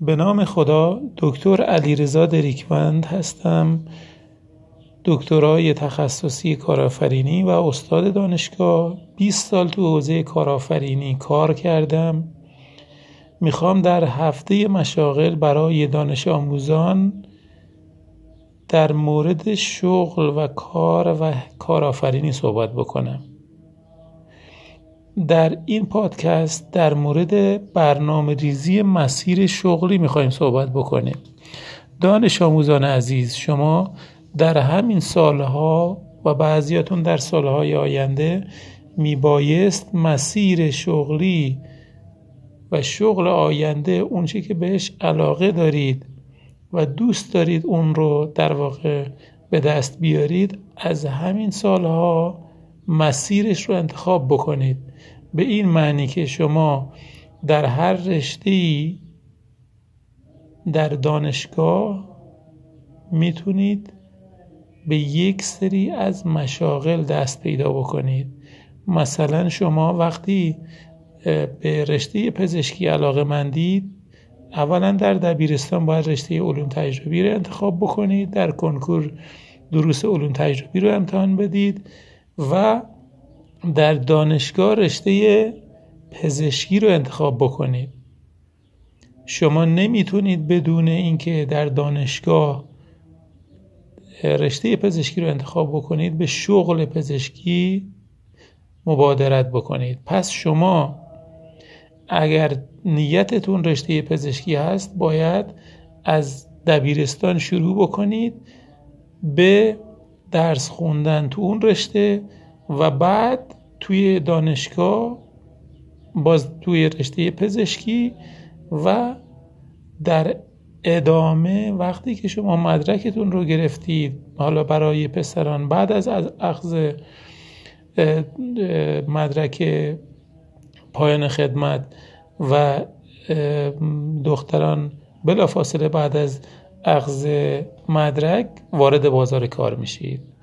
به نام خدا دکتر علیرضا دریکمند هستم دکترای تخصصی کارآفرینی و استاد دانشگاه. 20 سال تو حوزه کارآفرینی کار کردم. می‌خوام در هفته مشاغل برای دانش آموزان در مورد شغل و کار و کارآفرینی صحبت بکنم. در این پادکست در مورد برنامه ریزی مسیر شغلی می‌خوایم صحبت بکنیم. دانش آموزان عزیز شما در همین سالها و بعضیاتون در سالهای آینده میبایست مسیر شغلی و شغل آینده اونچه که بهش علاقه دارید و دوست دارید اون رو در واقع به دست بیارید از همین سالها مسیرش رو انتخاب بکنید. به این معنی که شما در هر رشته در دانشگاه می‌تونید به یک سری از مشاغل دست پیدا بکنید. مثلا شما وقتی به رشته پزشکی علاقه مندید اولا در دبیرستان باید رشته علوم تجربی رو انتخاب بکنید در کنکور دروس علوم تجربی رو امتحان بدید و در دانشگاه رشته پزشکی رو انتخاب بکنید. شما نمی‌تونید بدون اینکه در دانشگاه رشته پزشکی رو انتخاب بکنید به شغل پزشکی مبادرت بکنید. پس شما اگر نیتتون رشته پزشکی هست باید از دبیرستان شروع بکنید به درس خوندن تو اون رشته و بعد توی دانشگاه باز توی رشته پزشکی و در ادامه وقتی که شما مدرکتون رو گرفتید حالا برای پسران بعد از اخذ مدرک پایان خدمت و دختران بلافاصله بعد از اخذ مدرک وارد بازار کار میشید.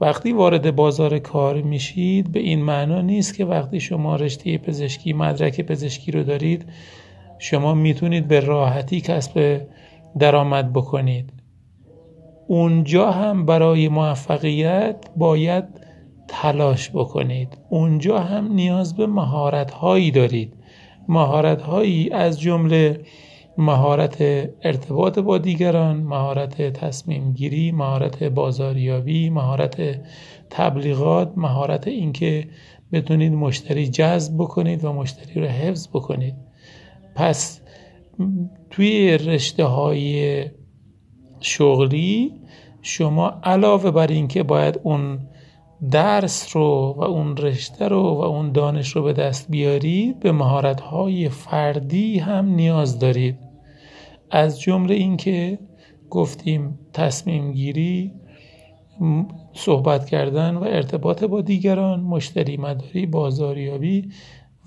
وقتی وارد بازار کار میشید به این معنا نیست که وقتی شما رشته پزشکی مدرک پزشکی رو دارید شما می‌تونید به راحتی کسب درآمد بکنید. اونجا هم برای موفقیت باید تلاش بکنید. اونجا هم نیاز به مهارت هایی دارید. مهارت هایی از جمله مهارت ارتباط با دیگران مهارت تصمیم گیری مهارت بازاریابی مهارت تبلیغات مهارت اینکه بتونید مشتری جذب بکنید و مشتری رو حفظ بکنید. پس توی رشته های شغلی شما علاوه بر اینکه باید اون درس رو و اون رشته رو و اون دانش رو به دست بیارید به مهارت های فردی هم نیاز دارید. از جمله اینکه گفتیم تصمیم گیری صحبت کردن و ارتباط با دیگران مشتری مداری بازاریابی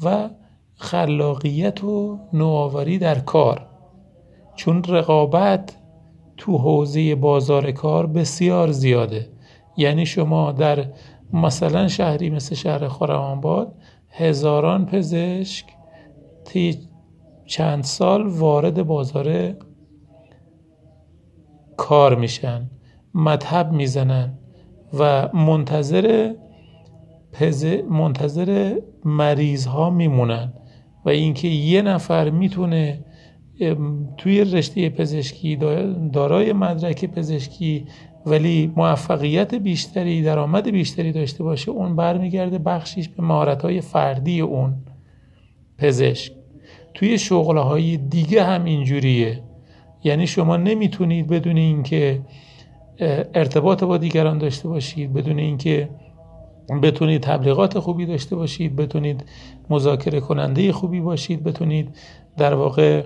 و خلاقیت و نوآوری در کار. چون رقابت تو حوزه بازار کار بسیار زیاده. یعنی شما در مثلا شهری مثل شهر خرمانباد هزاران پزشک چند سال وارد بازار کار میشن مذهب می‌زنن و منتظر پز... منتظر مریض ها میمونن و اینکه یه نفر می‌تونه توی رشته پزشکی دارای مدرک پزشکی ولی موفقیت بیشتری درآمد بیشتری داشته باشه اون برمیگرده بخشیش به مهارت‌های فردی اون پزشک. توی شغلهای دیگه هم اینجوریه. یعنی شما نمی‌تونید بدون اینکه ارتباط با دیگران داشته باشید بدون اینکه بتونید تبلیغات خوبی داشته باشید بتونید مذاکره کننده خوبی باشید بتونید در واقع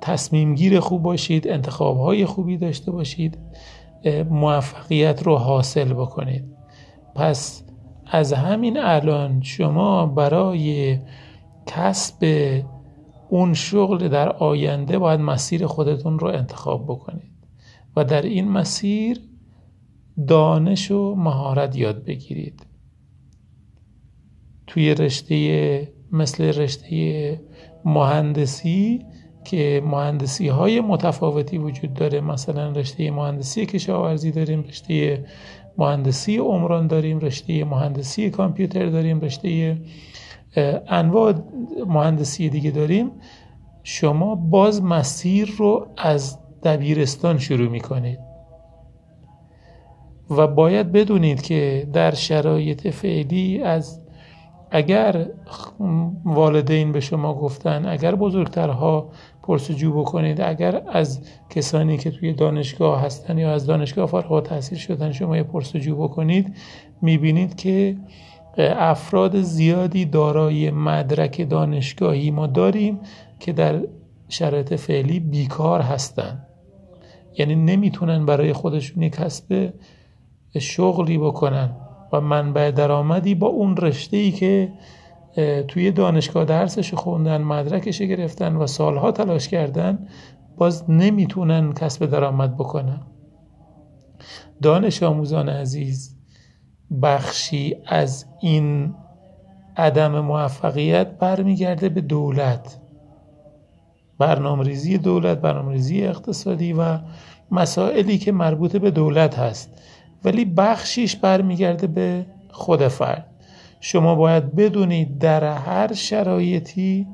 تصمیم گیر خوب باشید انتخاب های خوبی داشته باشید موفقیت رو حاصل بکنید. پس از همین الان شما برای کسب اون شغل در آینده باید مسیر خودتون رو انتخاب بکنید و در این مسیر دانش و مهارت یاد بگیرید. توی رشته مثل رشته مهندسی که مهندسی های متفاوتی وجود داره مثلا رشته مهندسی کشاورزی داریم رشته مهندسی عمران داریم رشته مهندسی کامپیوتر داریم رشته انواع مهندسی دیگه داریم. شما باز مسیر رو از دبیرستان شروع می کنید و باید بدونید که در شرایط فعلی از اگر والدین به شما گفتن اگر بزرگترها پرسجو بکنید اگر از کسانی که توی دانشگاه هستن یا از دانشگاه فارغ تحصیل شدن شما یه پرسجو بکنید می‌بینید که افراد زیادی دارای مدرک دانشگاهی ما داریم که در شرایط فعلی بیکار هستن. یعنی نمی‌تونن برای خودشون یک کسب شغلی بکنن و منبع درآمدی با اون رشته ای که توی دانشگاه درسش خوندن مدرکش گرفتن و سالها تلاش کردن باز نمی‌تونن کسب درآمد بکنن. دانش آموزان عزیز بخشی از این عدم موفقیت برمیگرده به دولت. برنامه‌ریزی دولت برنامه‌ریزی اقتصادی و مسائلی که مربوط به دولت هست. ولی بخشیش برمیگرده به خود فرد. شما باید بدونید در هر شرایطی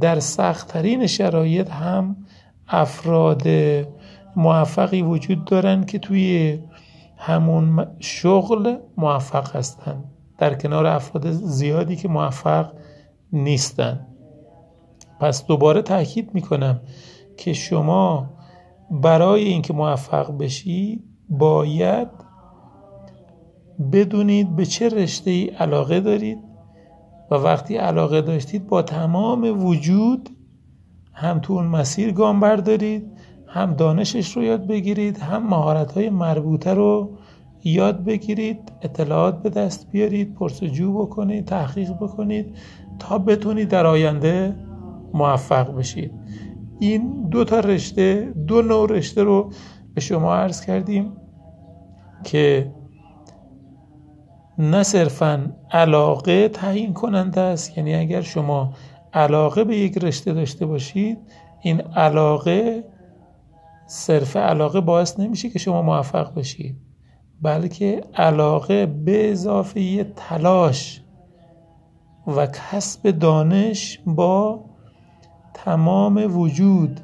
در سختترین شرایط هم افراد موفقی وجود دارن که توی همون شغل موفق هستن. در کنار افراد زیادی که موفق نیستن. پس دوباره تاکید می‌کنم که شما برای اینکه موفق بشی باید بدونید به چه رشته ای علاقه دارید و وقتی علاقه داشتید با تمام وجود هم تو اون مسیر گام بردارید هم دانشش رو یاد بگیرید هم مهارت های مربوطه رو یاد بگیرید اطلاعات به دست بیارید پرسجو بکنید تحقیق بکنید تا بتونید در آینده موفق بشید. این دو تا رشته دو نوع رشته رو به شما عرض کردیم که نه صرفا علاقه تعیین کننده است یعنی اگر شما علاقه به یک رشته داشته باشید این علاقه صرف علاقه باعث نمیشه که شما موفق بشید بلکه علاقه به اضافه تلاش و کسب دانش با تمام وجود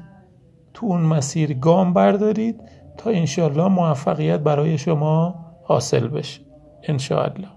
تو اون مسیر گام بردارید تا انشالله موفقیت برای شما حاصل بشه. انشاءالله.